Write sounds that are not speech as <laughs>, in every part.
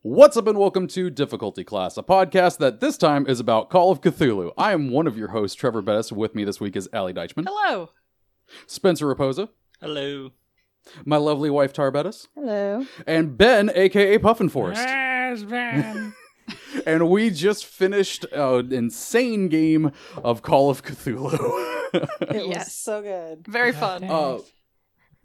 What's up, and welcome to Difficulty Class, a podcast that this time is about Call of Cthulhu. I am one of your hosts, Trevor Bettis. With me this week is Allie Deichman, Hello. Spencer Raposa, Hello. my lovely wife, Tar Bettis, Hello. and Ben, aka Puffin Forest. Yes, man. <laughs> <laughs> and we just finished an insane game of Call of Cthulhu. It Yes. was so good. Very fun. Uh,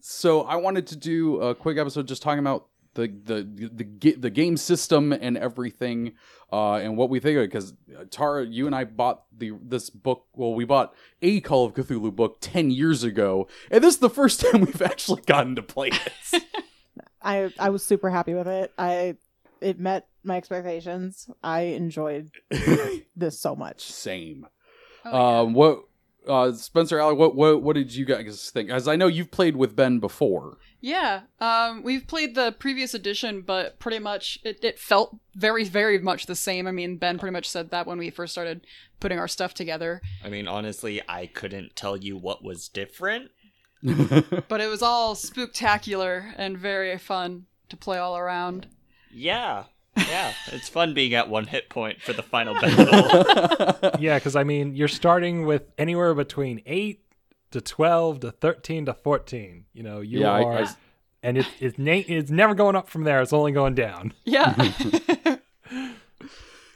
so I wanted to do a quick episode just talking about the the the, the game system and everything, uh, and what we think of it. Because Tara, you and I bought the this book. Well, we bought a Call of Cthulhu book ten years ago, and this is the first <laughs> time we've actually gotten to play it. <laughs> I I was super happy with it. I it met my expectations. I enjoyed <laughs> this so much. Same. Oh, yeah. Um, what? Uh, Spencer, Alec, what, what what did you guys think? As I know you've played with Ben before. yeah. Um, we've played the previous edition, but pretty much it, it felt very, very much the same. I mean, Ben pretty much said that when we first started putting our stuff together. I mean, honestly, I couldn't tell you what was different. But it was all spooktacular and very fun to play all around. Yeah. Yeah. <laughs> it's fun being at one hit point for the final battle. <laughs> yeah, because I mean, you're starting with anywhere between eight to twelve to thirteen to fourteen. You know, you Yeah, are, I- and it's it's na- it's never going up from there. It's only going down. <laughs> Yeah.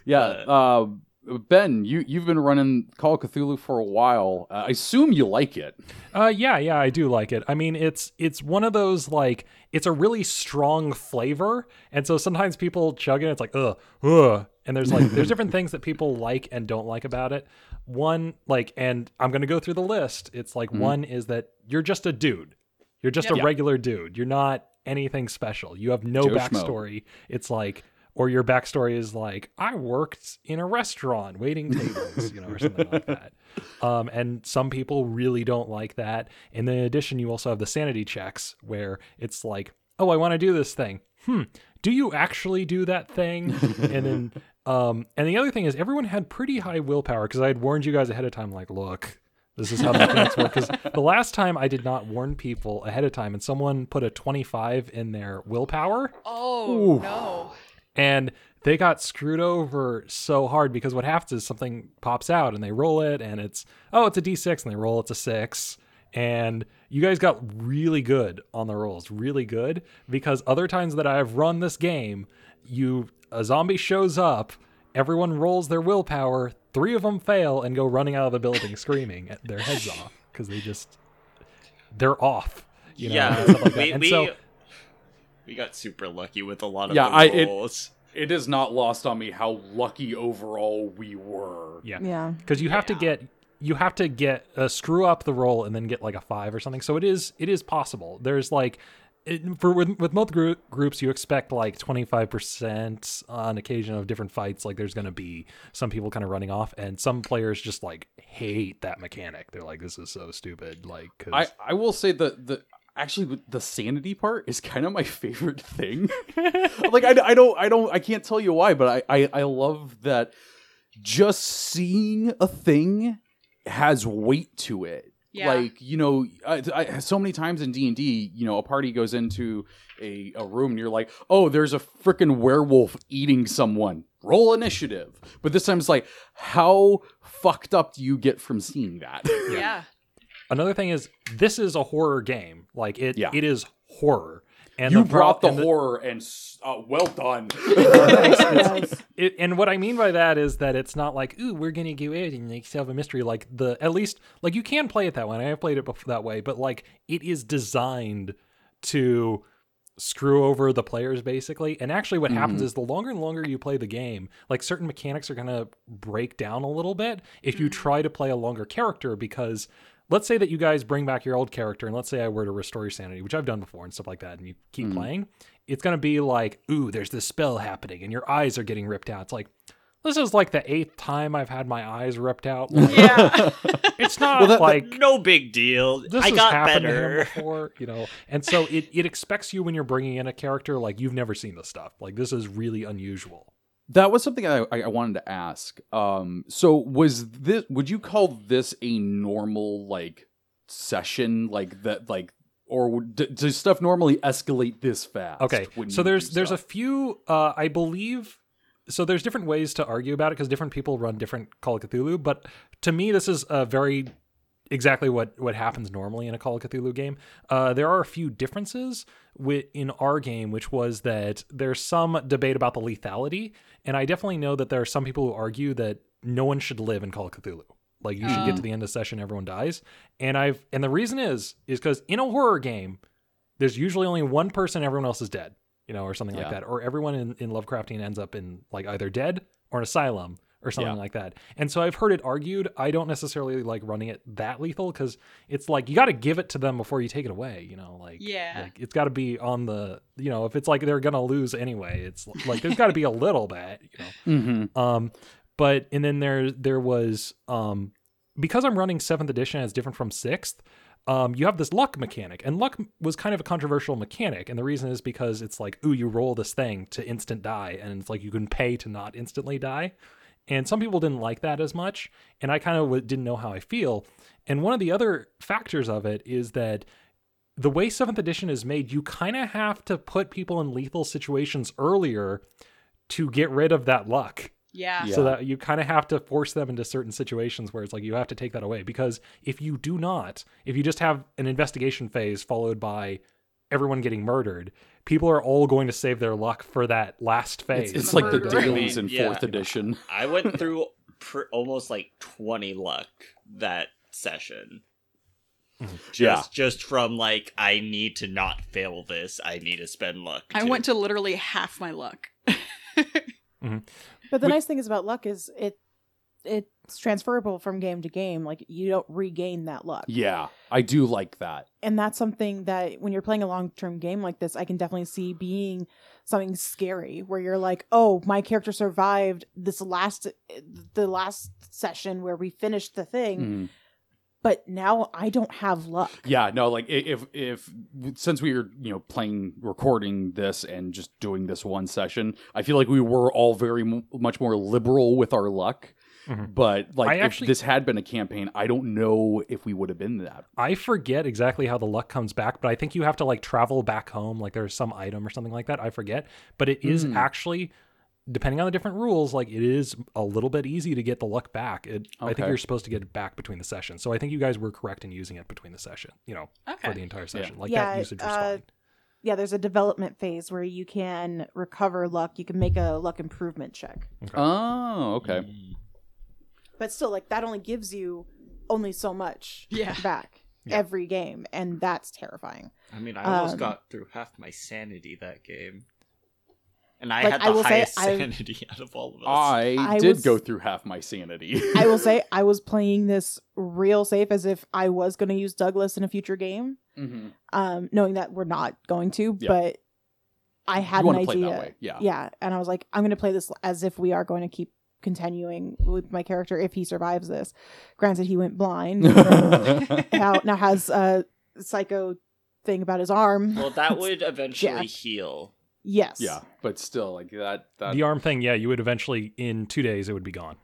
Yeah, uh, Ben, you you've been running Call of Cthulhu for a while. Uh, I assume you like it. Uh, yeah, yeah, I do like it. I mean, it's it's one of those like it's a really strong flavor, and so sometimes people chug it. It's like ugh, ugh, and there's like there's different <laughs> things that people like and don't like about it. One like, and I'm gonna go through the list. It's like one is that you're just a dude. You're just Yep. a regular dude. You're not anything special. You have no Joe Schmo. backstory. It's like. Or your backstory is like, I worked in a restaurant waiting tables, you know, or something like that. <laughs> Um, and some people really don't like that. And then in addition, you also have the sanity checks where it's like, oh, I want to do this thing. Hmm. Do you actually do that thing? <laughs> and then, um, and the other thing is everyone had pretty high willpower because I had warned you guys ahead of time, like, look, this is how mechanics work. Because the last time I did not warn people ahead of time, and someone put a 25 in their willpower oh, no. And they got screwed over so hard because what happens is something pops out and they roll it and it's oh it's a d6 and they roll it's a 6 and you guys got really good on the rolls really good because other times that I've run this game you a zombie shows up everyone rolls their willpower three of them fail and go running out of the building screaming at their heads off because they just they're off you know yeah. like we, we, so we got super lucky with a lot of Yeah, the I- it- It is not lost on me how lucky overall we were. yeah Yeah. because you have to get you have to get uh, screw up the roll and then get like a five or something. So it is it is possible. There's like it, for with, with most group, groups you expect like 25% on occasion of different fights like there's going to be some people kind of running off and some players just like hate that mechanic they're like this is so stupid like 'cause- I I will say that the actually the sanity part is kind of my favorite thing. <laughs> like I, I don't I don't I can't tell you why, but I, I I love that just seeing a thing has weight to it. Yeah. Like you know, I, I, so many times in D and D, you know, a party goes into a, a room and you're like, oh, there's a freaking werewolf eating someone. Roll initiative. But this time it's like, how fucked up do you get from seeing that? Yeah. <laughs> another thing is this is a horror game like it Yeah. it is horror and you the pro- brought the and horror and uh, well done. <laughs> Yes. it, and what I mean by that is that it's not like, ooh, we're gonna go out and like solve a mystery. Like the at least like you can play it that way. And I have played it bef- that way, but like it is designed to screw over the players basically. And actually, what happens is the longer and longer you play the game, like certain mechanics are gonna break down a little bit if you try to play a longer character because. Let's say that you guys bring back your old character, and let's say I were to restore your sanity, which I've done before and stuff like that, and you keep mm-hmm. playing. It's gonna be like, ooh, there's this spell happening, and your eyes are getting ripped out. It's like, this is like the eighth time I've had my eyes ripped out. Like, Yeah. it's not Well, that- like No big deal. this I has got happened to him better. <laughs> before, you know. And so it, it expects you when you're bringing in a character like you've never seen this stuff. Like this is really unusual. That was something I, I wanted to ask. Um, so was this? Would you call this a normal like session, like that, like, or d- does stuff normally escalate this fast? Okay, so there's there's a few, uh, I believe. So there's different ways to argue about it because different people run different Call of Cthulhu. But to me, this is a very exactly what what happens normally in a Call of Cthulhu game. Uh, there are a few differences wi- in our game, which was that there's some debate about the lethality, and I definitely know that there are some people who argue that no one should live in Call of Cthulhu. Like you should get to the end of the session, everyone dies, and I've and the reason is is because in a horror game, there's usually only one person, everyone else is dead, you know, or something like that, or everyone in in Lovecraftian ends up in like either dead or an asylum or something Yeah. like that. And so I've heard it argued. I don't necessarily like running it that lethal because it's like you got to give it to them before you take it away. You know, like Yeah. like it's got to be on the you know if it's like they're gonna lose anyway, it's like there's got to be a little bit. You know, Mhm. um, but and then there there was um because I'm running seventh edition as different from sixth. Um, you have this luck mechanic, and luck was kind of a controversial mechanic, and the reason is because it's like, ooh, you roll this thing to instant die, and it's like you can pay to not instantly die, and some people didn't like that as much, and I kind of w- didn't know how I feel, and one of the other factors of it is that the way seventh edition is made, you kind of have to put people in lethal situations earlier to get rid of that luck Yeah. Yeah. so that you kind of have to force them into certain situations where it's like you have to take that away because if you do not if you just have an investigation phase followed by everyone getting murdered people are all going to save their luck for that last phase It's, it's like the murder. dailies in Yeah. fourth edition. <laughs> I went through <laughs> pr- almost like 20 luck that session. Mm-hmm. Just, Yeah. just from like, I need to not fail this. I need to spend luck. I too. went to literally half my luck. <laughs> Mm-hmm. But the We- nice thing is about luck is it it it's transferable from game to game. Like you don't regain that luck. Yeah, I do like that. And that's something that when you're playing a long term game like this, I can definitely see being something scary where you're like, oh, my character survived this last the last session where we finished the thing, Mhm. but now I don't have luck. Yeah, no, like if if since we were you know playing recording this and just doing this one session, I feel like we were all very m- much more liberal with our luck. Mhm. But like I if actually- this had been a campaign, I don't know if we would have been that. i forget exactly how the luck comes back but i think you have to like travel back home like there's some item or something like that i forget but it is Hmm. actually depending on the different rules like it is a little bit easy to get the luck back it, i think you're supposed to get it back between the sessions so i think you guys were correct in using it between the session you know Okay. for the entire session like Yeah, that usage was uh, fine Yeah, there's a development phase where you can recover luck. You can make a luck improvement check. Oh, okay. But still, like that only gives you only so much Yeah. back Yeah. every game, and that's terrifying. I mean, I almost Um, got through half my sanity that game. And I Like, had I the will say, highest I've- <laughs> sanity out of all of us. I, I did was- go through half my sanity. <laughs> I will say <laughs> I was playing this real safe as if I was going to use Douglas in a future game, Mhm. um, knowing that we're not going to. Yeah. But I had You an wanna play idea. that way, yeah. yeah, and I was like, I'm going to play this as if we are going to keep continuing with my character if he survives this. Granted, he went blind. <laughs> now, now has a psycho thing about his arm. Well, that <laughs> would eventually Jack. heal. yes. yeah, but still, like that. That the arm thing yeah you would eventually in two days it would be gone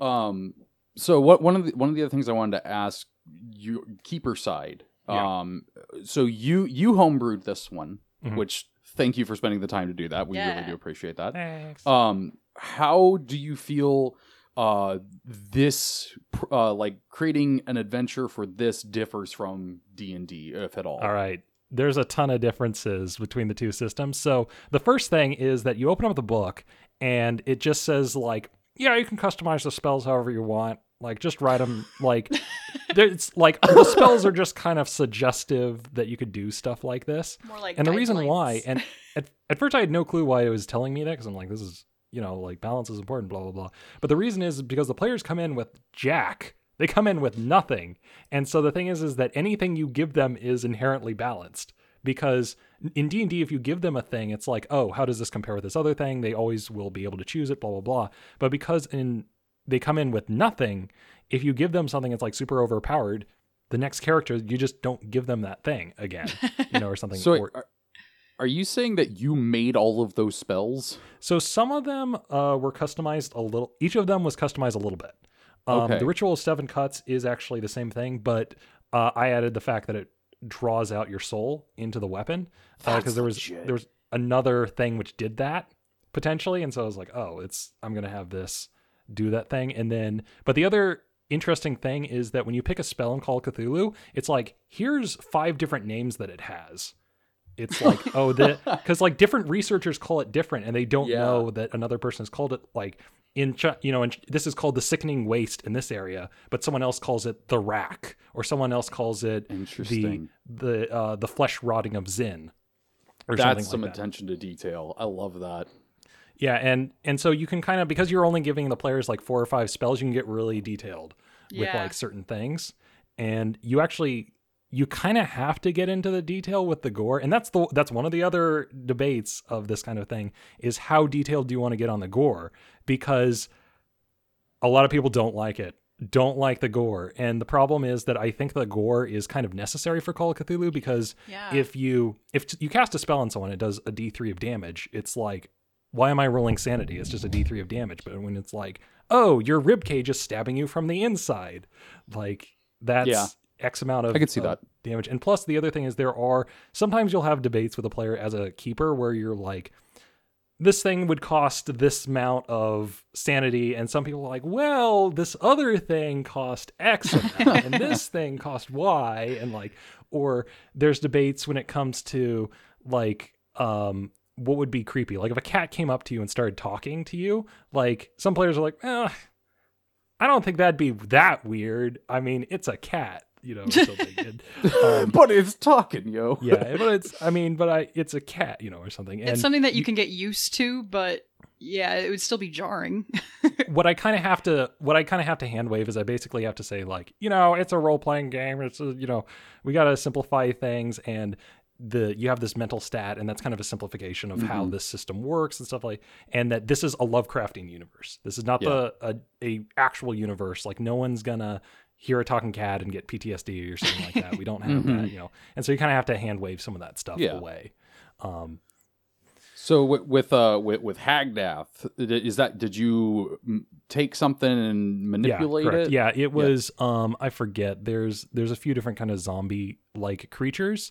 Um. So what one of the one of the other things I wanted to ask you keeper side. Yeah. Um. So you you homebrewed this one, Mhm. which thank you for spending the time to do that. We really do appreciate that. Thanks. Um. How do you feel? Uh, this uh, like creating an adventure for this differs from D and D, if at all. All right. There's a ton of differences between the two systems. So the first thing is that you open up the book and it just says like, yeah, you can customize the spells however you want. Like just write them like it's like <laughs> the spells are just kind of suggestive that you could do stuff like this. More like and the reason why and <laughs> at, at first I had no clue why it was telling me that because I'm like this is you know like balance is important blah blah blah. But the reason is because the players come in with jack. They come in with nothing. And so the thing is is that anything you give them is inherently balanced because in D&D if you give them a thing it's like oh how does this compare with this other thing? They always will be able to choose it blah blah blah. But because in they come in with nothing if you give them something that's like super overpowered the next character you just don't give them that thing again you know or <laughs> something So or, are, are you saying that you made all of those spells? So some of them uh, were customized a little. Each of them was customized a little bit. Um, Okay. The ritual of seven cuts is actually the same thing, but uh, I added the fact that it draws out your soul into the weapon because That's there was legit. there was another thing which did that potentially, and so I was like, oh, it's I'm gonna have this do that thing, and then but the other interesting thing is that when you pick a spell in Call Cthulhu, it's like here's five different names that it has. It's <laughs> like oh that because like different researchers call it different, and they don't Yeah. know that another person has called it like in you know, and this is called the sickening waste in this area, but someone else calls it the rack, or someone else calls it the the uh, the flesh rotting of Zin, or That's something some that. attention to detail. I love that. Yeah, and and so you can kind of because you're only giving the players like four or five spells, you can get really detailed with Yeah. like certain things, and you actually you kind of have to get into the detail with the gore, and that's the that's one of the other debates of this kind of thing is how detailed do you want to get on the gore because a lot of people don't like it don't like the gore and the problem is that i think the gore is kind of necessary for call of cthulhu because Yeah. if you if t- you cast a spell on someone it does a d3 of damage it's like why am i rolling sanity it's just a d3 of damage but when it's like oh your rib cage is stabbing you from the inside like that's Yeah. x amount of I could see of that. damage and plus the other thing is there are sometimes you'll have debates with a player as a keeper where you're like this thing would cost this amount of sanity and some people are like well this other thing cost x amount, <laughs> and this thing cost y and like or there's debates when it comes to like um what would be creepy like if a cat came up to you and started talking to you like some players are like eh, i don't think that'd be that weird i mean it's a cat you know <laughs> and, um, but it's talking, yo. yeah but it's i mean but i it's a cat you know or something and it's something that you can get used to, but yeah, it would still be jarring. <laughs> what I kind of have to what I kind of have to hand wave is I basically have to say like you know it's a role playing game it's a, you know we got to simplify things and the you have this mental stat and that's kind of a simplification of how this system works and stuff like and that this is a Lovecraftian universe. This is not the a, a actual universe. Like no one's gonna hear a talking cat and get PTSD or something like that. We don't have that you know? And so you kind of have to hand wave some of that stuff Yeah. away. Um So with, with uh with with Hagdath, is that did you take something and manipulate yeah, it? Yeah, it was um I forget. There's there's a few different kind of zombie like creatures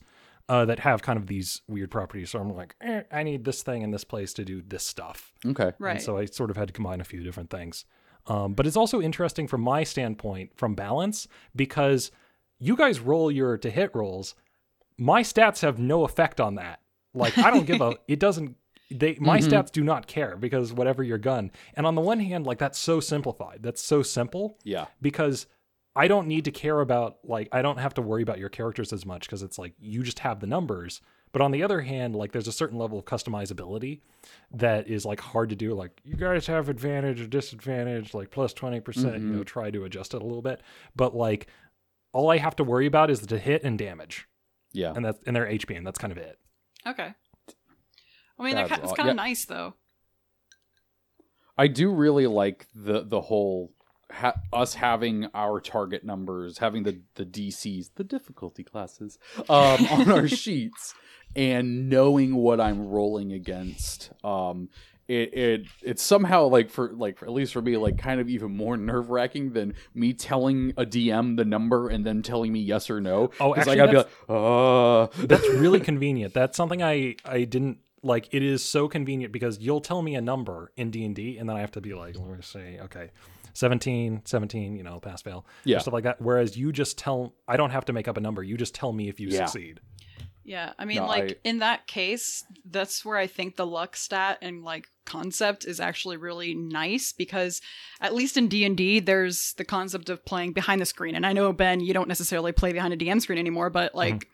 uh that have kind of these weird properties. So I'm like, eh, I need this thing in this place to do this stuff. Okay. right. And so I sort of had to combine a few different things. Um, but it's also interesting from my standpoint from balance because you guys roll your to hit rolls. My stats have no effect on that. Like I don't give a. <laughs> It doesn't. They my Mhm. stats do not care because whatever your gun. And on the one hand, like that's so simplified. That's so simple Yeah. because I don't need to care about like I don't have to worry about your characters as much because it's like you just have the numbers. But on the other hand, like there's a certain level of customizability that is like hard to do. Like you guys have advantage or disadvantage, like plus twenty percent. You know, mm-hmm. try to adjust it a little bit. But like all I have to worry about is the hit and damage, Yeah. and that's and their HP, and that's kind of it. okay. I mean, That's it's kind of yeah. nice though. I do really like the the whole ha- us having our target numbers, having the the DCs, the difficulty classes, um, on our <laughs> sheets, and knowing what I'm rolling against. Um, it, it it's somehow like for like at least for me like kind of even more nerve wracking than me telling a DM the number and then telling me yes or no. Oh, actually, I gotta be like, that's- uh That's really convenient. That's something I I didn't like. It is so convenient because you'll tell me a number in D and D, and then I have to be like, we're gonna say okay. 17 17 you know pass fail Yeah. stuff like that whereas you just tell i don't have to make up a number you just tell me if you Yeah. succeed Yeah, I mean, No, like I- in that case, that's where I think the luck stat and like concept is actually really nice because at least in D and D, there's the concept of playing behind the screen. And I know Ben, you don't necessarily play behind a DM screen anymore, but like mm-hmm.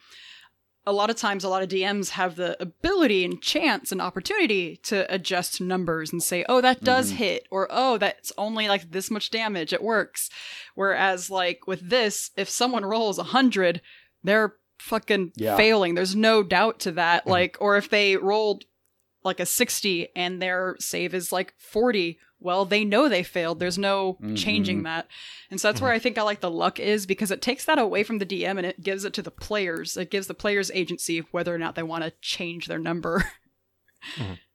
A lot of times, a lot of DMs have the ability and chance and opportunity to adjust numbers and say, "Oh, that does Mhm. hit," or "Oh, that's only like this much damage. It works." Whereas, like with this, if someone rolls a hundred, they're fucking Yeah. failing. There's no doubt to that. Like, or if they rolled like a 60 and their save is like 40, well, they know they failed. There's no changing Mhm. that. And so that's where I think I like the luck is because it takes that away from the DM and it gives it to the players. It gives the players agency whether or not they want to change their number. <laughs>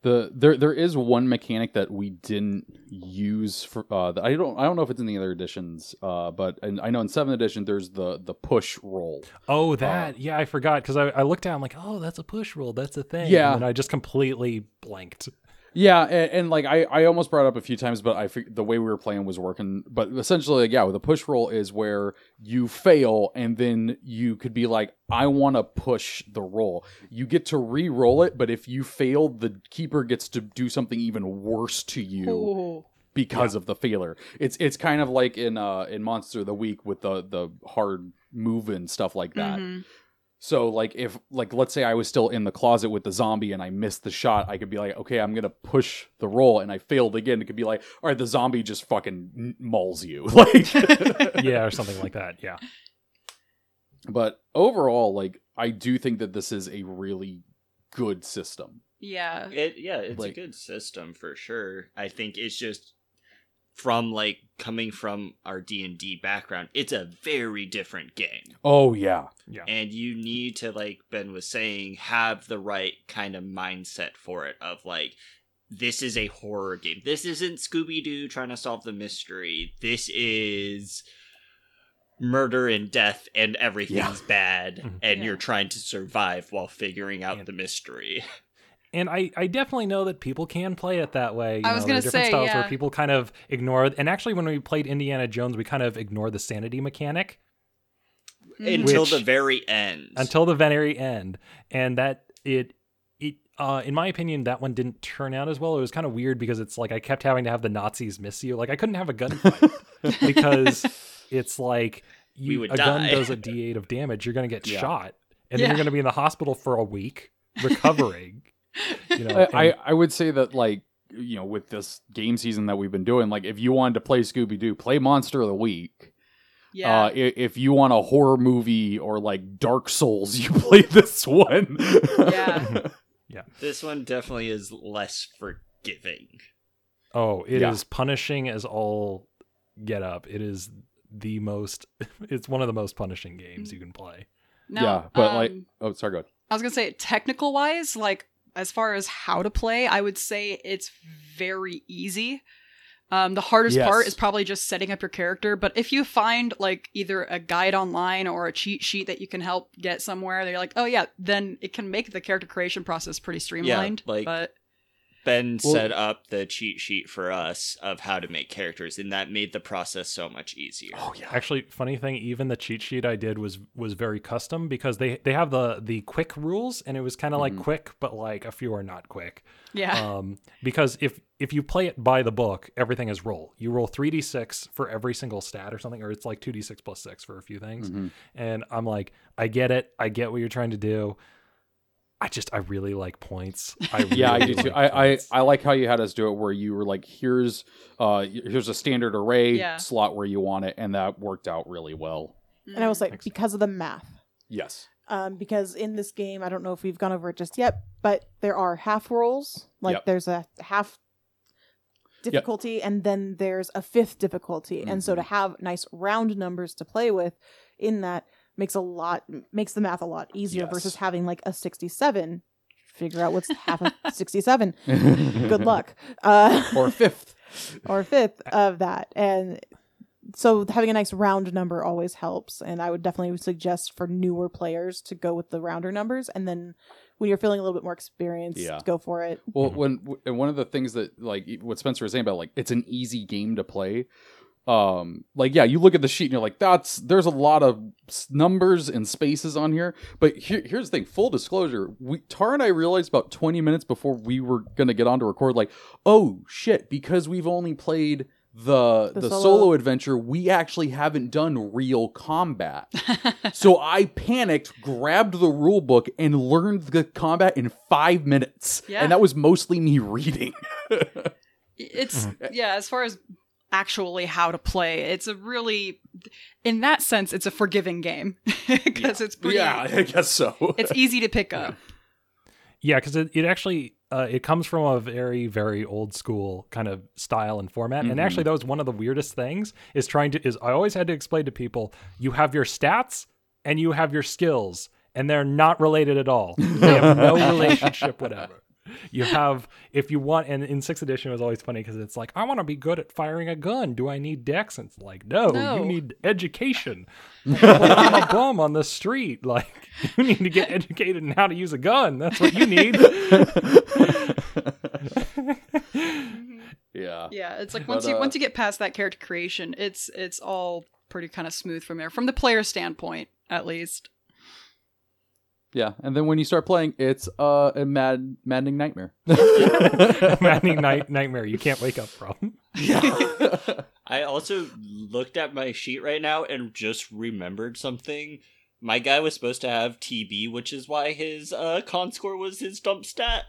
The there there is one mechanic that we didn't use for uh I don't I don't know if it's in the other editions uh but and I know in 7th edition there's the the push roll. Oh, that yeah, I forgot because I, I looked down like, oh, that's a push roll, that's a thing. Yeah. and I just completely blanked. Yeah, and, and like I, I almost brought it up a few times, but I fig- the way we were playing was working. But essentially, like, yeah, the push roll is where you fail, and then you could be like, I want to push the roll. You get to re-roll it, but if you fail, the keeper gets to do something even worse to you Ooh. because of the failure. It's it's kind of like in uh in Monster of the Week with the the hard move and stuff like that. Mhm. So like if like let's say I was still in the closet with the zombie and I missed the shot, I could be like, okay, I'm gonna push the roll, and I failed again. It could be like, all right, the zombie just fucking mauls you, <laughs> like. <laughs> yeah, or something like that. Yeah, but overall, like I do think that this is a really good system. Yeah. It yeah, it's Like- a good system for sure. I think it's just from like coming from our D and D background, it's a very different game. Oh yeah, yeah. And you need to, like Ben was saying, have the right kind of mindset for it of like this is a horror game. This isn't Scooby Doo trying to solve the mystery. This is murder and death and everything's bad Mhm. and Yeah. you're trying to survive while figuring out And- the mystery. <laughs> And I, I definitely know that people can play it that way. You I was know, gonna different say, styles yeah. where people kind of ignore. And actually, when we played Indiana Jones, we kind of ignored the sanity mechanic. Until Which- the very end. until the very end, and that it it uh, in my opinion that one didn't turn out as well. It was kind of weird because it's like I kept having to have the Nazis miss you. Like I couldn't have a gunfight <laughs> because it's like We you would a gun does a d8 of damage. You're gonna get Yeah. shot, and then you're gonna be in the hospital for a week recovering. You know, I, and- I I would say that like you know with this game season that we've been doing, like if you wanted to play Scooby Doo, play Monster of the Week. Yeah. Uh, if you want a horror movie or like Dark Souls, <laughs> you play this one. <laughs> Yeah. this one definitely is less forgiving. Oh, it is Yeah. punishing as all get up. It is the most. <laughs> It's one of the most punishing games you can play. Now, yeah, but like, um, oh, sorry, go ahead. I was gonna say technical wise, like as far as how to play, I would say it's very easy. Um, the hardest part is probably just setting up your character. But if you find like either a guide online or a cheat sheet that you can help get somewhere, they're like, oh yeah, then it can make the character creation process pretty streamlined. Yeah, like- but Ben Well- set up the cheat sheet for us of how to make characters, and that made the process so much easier. Oh yeah, Actually, funny thing, even the cheat sheet I did was was very custom because they they have the the quick rules and it was kind of Mhm. like quick, but like a few are not quick. yeah, Um, because if if you play it by the book, everything is roll. You roll three d six for every single stat or something, or it's like two d six plus six for a few things. Mhm. And I'm like, I get it, I get what you're trying to do. I just I really like points. I <laughs> yeah, I really do too. I, I. I like how you had us do it, where you were like, here's uh here's a standard array Yeah. slot where you want it, and that worked out really well. And I was like, Thanks. because of the math. Yes. Um, because in this game, I don't know if we've gone over it just yet, but there are half rolls. Like Yep. there's a half difficulty, and then there's a fifth difficulty. And so to have nice round numbers to play with in that makes a lot makes the math a lot easier Yes. versus having like a 67. Figure out what's <laughs> half of 67. Good luck. <laughs> Uh, or fifth. <laughs> or fifth of that. And so having a nice round number always helps. And I would definitely suggest for newer players to go with the rounder numbers. And then when you're feeling a little bit more experienced, Yeah. go for it. Well, when and one of the things that like what Spencer was saying about like it's an easy game to play. Um, like yeah, you look at the sheet and you're like, that's there's a lot of numbers and spaces on here. But here, here's the thing: full disclosure, we Tar and I realized about 20 minutes before we were gonna get on to record, like, oh shit, because we've only played the the, The solo. solo. adventure, we actually haven't done real combat. <laughs> so I panicked, grabbed the rule book, and learned the combat in five minutes. Yeah. And that was mostly me reading. <laughs> it's <laughs> yeah as far as actually how to play. It's a really in that sense it's a forgiving game <laughs> because it's pretty yeah, I guess so. <laughs> it's easy to pick up. Yeah, because it, it actually uh, it comes from a very very old school kind of style and format. And Mhm. actually that was one of the weirdest things is trying to is i always had to explain to people you have your stats and you have your skills and they're not related at all. They have no <laughs> relationship whatever you have if you want and in sixth edition it was always funny because it's like i want to be good at firing a gun do i need dex and it's like no, No. <laughs> you need education Like, i'm a bum on the street like <laughs> you need to get educated in how to use a gun that's what you need <laughs> yeah. Yeah, it's like But, once you uh, once you get past that character creation, it's it's all pretty kind of smooth from there, from the player standpoint, at least. Yeah, and then when you start playing, it's uh, a mad, maddening nightmare. <laughs> <laughs> maddening night nightmare you can't wake up from Yeah. <laughs> I also looked at my sheet right now and just remembered something. My guy was supposed to have TB, which is why his uh, con score was his dump stat.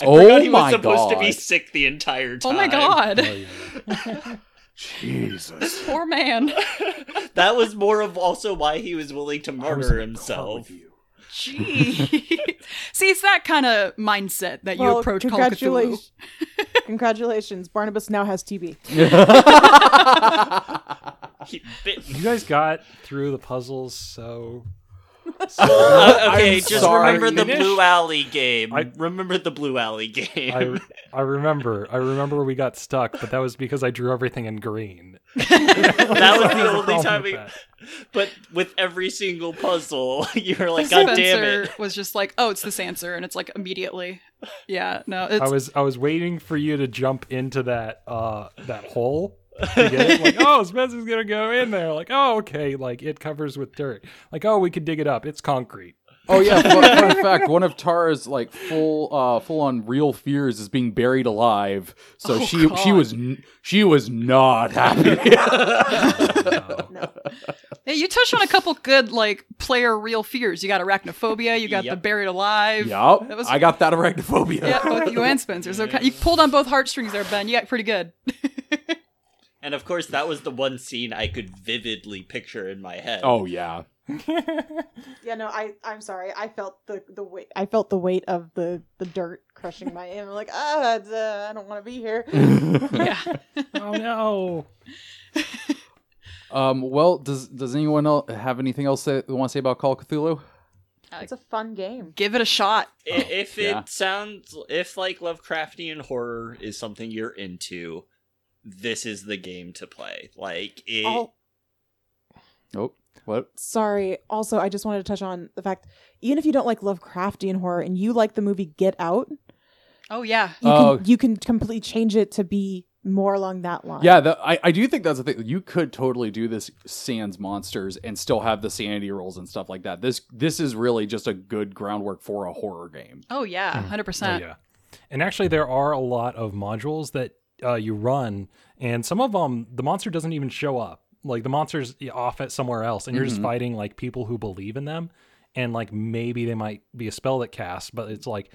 I Oh forgot he was my supposed to be God. sick the entire time. Oh my god, Oh, yeah. Jesus. poor man. that was more of also why he was willing to I was murder in the car himself. with you. Gee, see, it's that kind of mindset that you Well, approach Call Cthulhu. congratulations, <laughs> congratulations, Barnabas now has TB. <laughs> You guys got through the puzzles so <laughs> Uh, okay, I'm just sorry. remember the Finished? Blue Alley game. I- remember the Blue Alley game. I, I remember I remember we got stuck, but that was because I drew everything in green. <laughs> that was the only time. We, that. but with every single puzzle, <laughs> you're like, God damn it! was just like, "Oh, it's this answer," and it's like immediately. Yeah, no, it's I was I was waiting for you to jump into that uh that hole to get it. Like, <laughs> oh, Spencer's gonna go in there. Like, oh, okay. Like it covers with dirt. Like, oh, we can dig it up. It's concrete. Oh yeah, fun, <laughs> fun fact: one of Tara's like full, uh, full on real fears is being buried alive. So Oh, she, she was, she was not happy. <laughs> No. Hey, you touched on a couple good like player real fears. You got arachnophobia. You got the buried alive. yup, That was- I got that arachnophobia. Yeah, both you and Spencer. So you pulled on both heartstrings there, Ben. You got pretty good. And of course, that was the one scene I could vividly picture in my head. Oh yeah. <laughs> Yeah, no, I I'm sorry. I felt the the weight. I felt the weight of the the dirt crushing my. I'm like, ah, it's, uh, I don't want to be here. <laughs> yeah. <laughs> oh no. Um. Well, does does anyone else have anything else that they want to say about Call of Cthulhu? It's a fun game. Give it a shot. I- if it yeah. sounds, if like Lovecraftian horror is something you're into, this is the game to play. Like it. Oh, Oh, what? sorry. Also, I just wanted to touch on the fact, even if you don't like Lovecraftian horror and you like the movie Get Out, Oh yeah. you Oh. can you can completely change it to be more along that line. Yeah, the, I I do think that's the thing. You could totally do this sans monsters and still have the sanity rolls and stuff like that. This this is really just a good groundwork for a horror game. Oh yeah. Mm. Hundred Oh, percent. yeah. And actually, there are a lot of modules that uh, you run, and some of them the monster doesn't even show up. Like the monster's off at somewhere else, and you're just Mhm. fighting like people who believe in them, and like maybe they might be a spell that casts, but it's like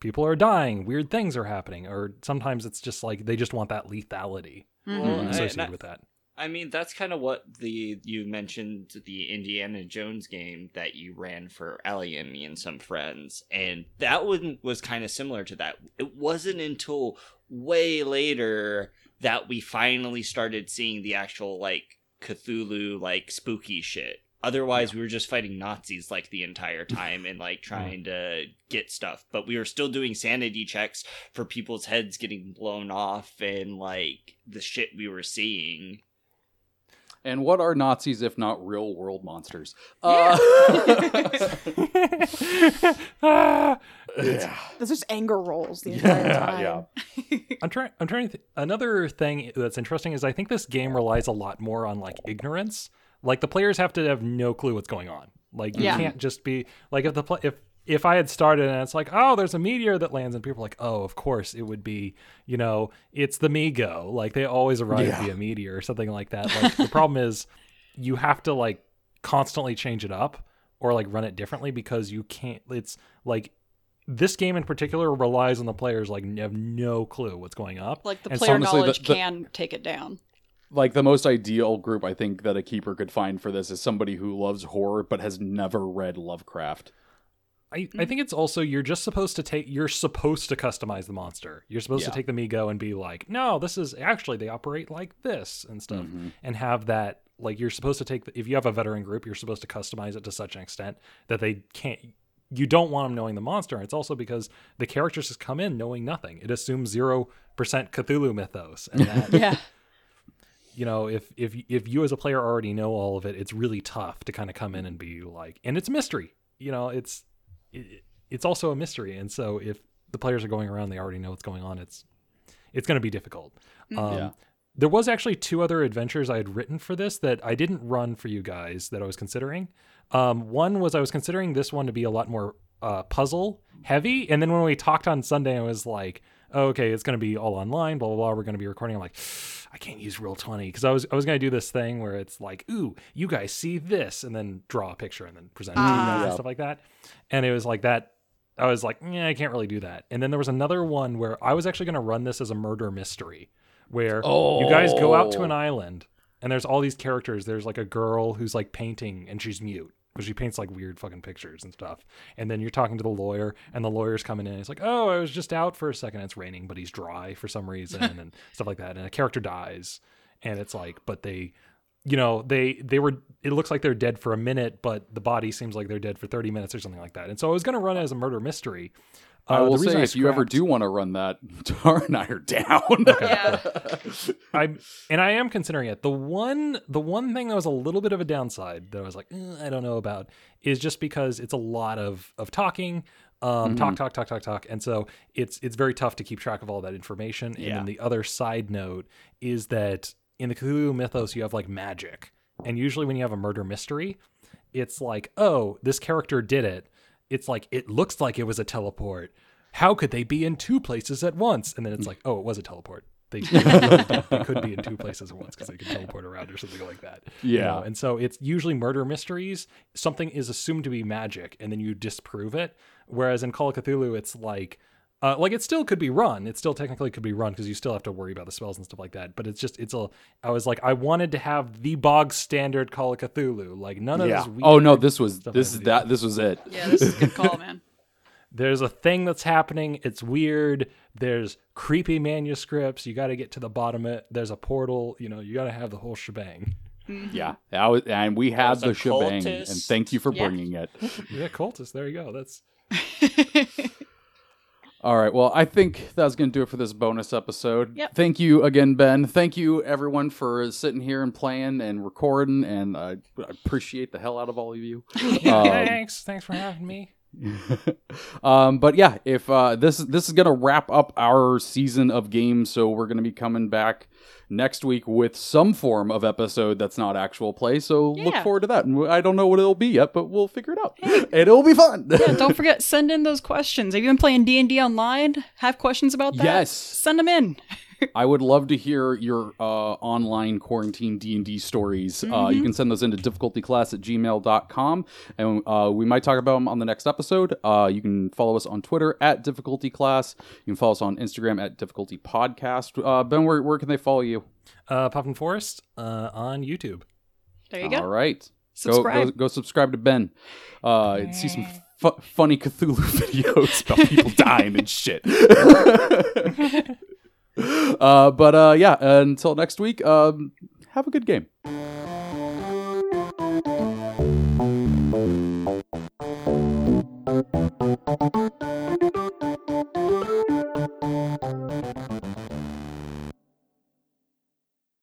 people are dying, weird things are happening, or sometimes it's just like they just want that lethality Mhm. Well, I- associated and I- with that. I mean, that's kind of what the you mentioned the Indiana Jones game that you ran for Ellie and me and some friends, and that one was kind of similar to that. It wasn't until way later that we finally started seeing the actual like Cthulhu like spooky shit. Otherwise, we were just fighting Nazis like the entire <laughs> time and like trying to get stuff. But we were still doing sanity checks for people's heads getting blown off and like the shit we were seeing. And what are Nazis if not real world monsters? Yeah. Ah! <laughs> <laughs> yeah. This is anger rolls the entire Yeah, time. yeah. <laughs> I'm trying. I'm trying. Th- Another thing that's interesting is I think this game relies a lot more on like ignorance. Like the players have to have no clue what's going on. Like you Yeah. can't just be like if the pl- if if I had started and it's like oh there's a meteor that lands and people are like oh of course it would be you know it's the Mi-Go like they always arrive Yeah. via meteor or something like that. Like the problem is you have to like constantly change it up or like run it differently because you can't. It's like this game in particular relies on the players like have no clue what's going up. Like the And player honestly, the- knowledge the- can take it down. Like the most ideal group I think that a keeper could find for this is somebody who loves horror but has never read Lovecraft. I, I think it's also you're just supposed to take you're supposed to customize the monster. You're supposed Yeah. to take the Mi-Go and be like, no, this is actually they operate like this and stuff, Mhm. and have that like you're supposed to take the, if you have a veteran group, you're supposed to customize it to such an extent that they can't. You don't want them knowing the monster. And it's also because the characters just come in knowing nothing. It assumes zero percent Cthulhu mythos, and <laughs> that Yeah. you know if if if you as a player already know all of it it's really tough to kind of come in and be like and it's mystery you know it's it, it's also a mystery. And so if the players are going around they already know what's going on it's it's going to be difficult. Um, Yeah. there was actually two other adventures i had written for this that i didn't run for you guys that i was considering. Um, one was i was considering this one to be a lot more uh, puzzle heavy. And then when we talked on sunday i was like oh, okay it's going to be all online blah blah blah. We're going to be recording. I'm like I can't use Roll Twenty because I was I was gonna do this thing where it's like, ooh, you guys see this, and then draw a picture and then present it guys Ah. and stuff like that. And it was like that. I was like, yeah, I can't really do that. And then there was another one where I was actually gonna run this as a murder mystery, where oh. you guys go out to an Oh. island and there's all these characters. There's like a girl who's like painting and she's mute. Because she paints like weird fucking pictures and stuff. And then you're talking to the lawyer, and the lawyer's coming in. He's like, Oh, I was just out for a second. It's raining, but he's dry for some reason, <laughs> and stuff like that. And a character dies and it's like but they you know they they were it looks like they're dead for a minute but the body seems like they're dead for 30 minutes or something like that and so i was going to run it as a murder mystery I Uh, will say, I if you ever do want to run that, <laughs> Tara and I are down. Yeah. I and I am considering it. The one the one thing that was a little bit of a downside that I was like, "Eh, I don't know about is just because it's a lot of of talking, um, talk, talk, talk, talk, talk, and so it's it's very tough to keep track of all that information. And Yeah. then the other side note is that in the Cthulhu mythos, you have like magic, and usually when you have a murder mystery, it's like, oh, this character did it. It's like it looks like it was a teleport. How could they be in two places at once? And then it's like, oh, it was a teleport. They, they could be in two places at once because they can teleport around or something like that. you Yeah. know? And so it's usually murder mysteries. Something is assumed to be magic, and then you disprove it. Whereas in Call of Cthulhu, it's like, uh, like it still could be run. It still technically could be run because you still have to worry about the spells and stuff like that. But it's just, it's a. I was like, I wanted to have the bog standard Call of Cthulhu, like none of yeah. this. Weird Oh no, this was this is that this was it. Yeah, this is a good call, man. <laughs> there's a thing that's happening it's weird there's creepy manuscripts you got to get to the bottom of it there's a portal you know you got to have the whole shebang Yeah, that was, and we had the shebang, cultist. and thank you for Yeah. bringing it. <laughs> yeah cultist there you go that's <laughs> All right. Well, I think that's going to do it for this bonus episode. Yep. Thank you again, Ben. Thank you, everyone, for sitting here and playing and recording. And I I appreciate the hell out of all of you. <laughs> Um, thanks thanks for having me <laughs> um, but yeah, if uh, this this is gonna wrap up our season of games, so we're gonna be coming back next week with some form of episode that's not actual play. So look forward to that. And I don't know what it'll be yet, but we'll figure it out, <laughs> and it'll be fun. yeah, don't <laughs> forget send in those questions. Have you been playing D and D online? Have questions about that? Yes. send them in. <laughs> I would love to hear your uh, online quarantine D&D stories. Uh, you can send those into difficultyclass at gmail.com, and uh, we might talk about them on the next episode. Uh, you can follow us on Twitter at difficultyclass. You can follow us on Instagram at difficultypodcast. Uh, ben, where, where can they follow you? uh Puffin Forest uh on youtube There you All go. All right. Go, Subscribe. go, go subscribe to Ben. Uh, and see some fu- funny Cthulhu <laughs> videos about people <laughs> dying and shit. <laughs> Uh, but uh, yeah, until next week, um, have a good game.